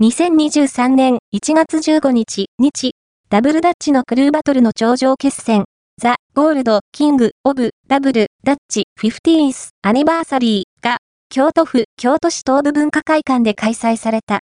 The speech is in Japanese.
2023年1月15日、日、ダブルダッチのクルーバトルの頂上決戦、 The Gold King of Double Dutch Fifteenth Anniversary が、京都府京都市東部文化会館で開催された。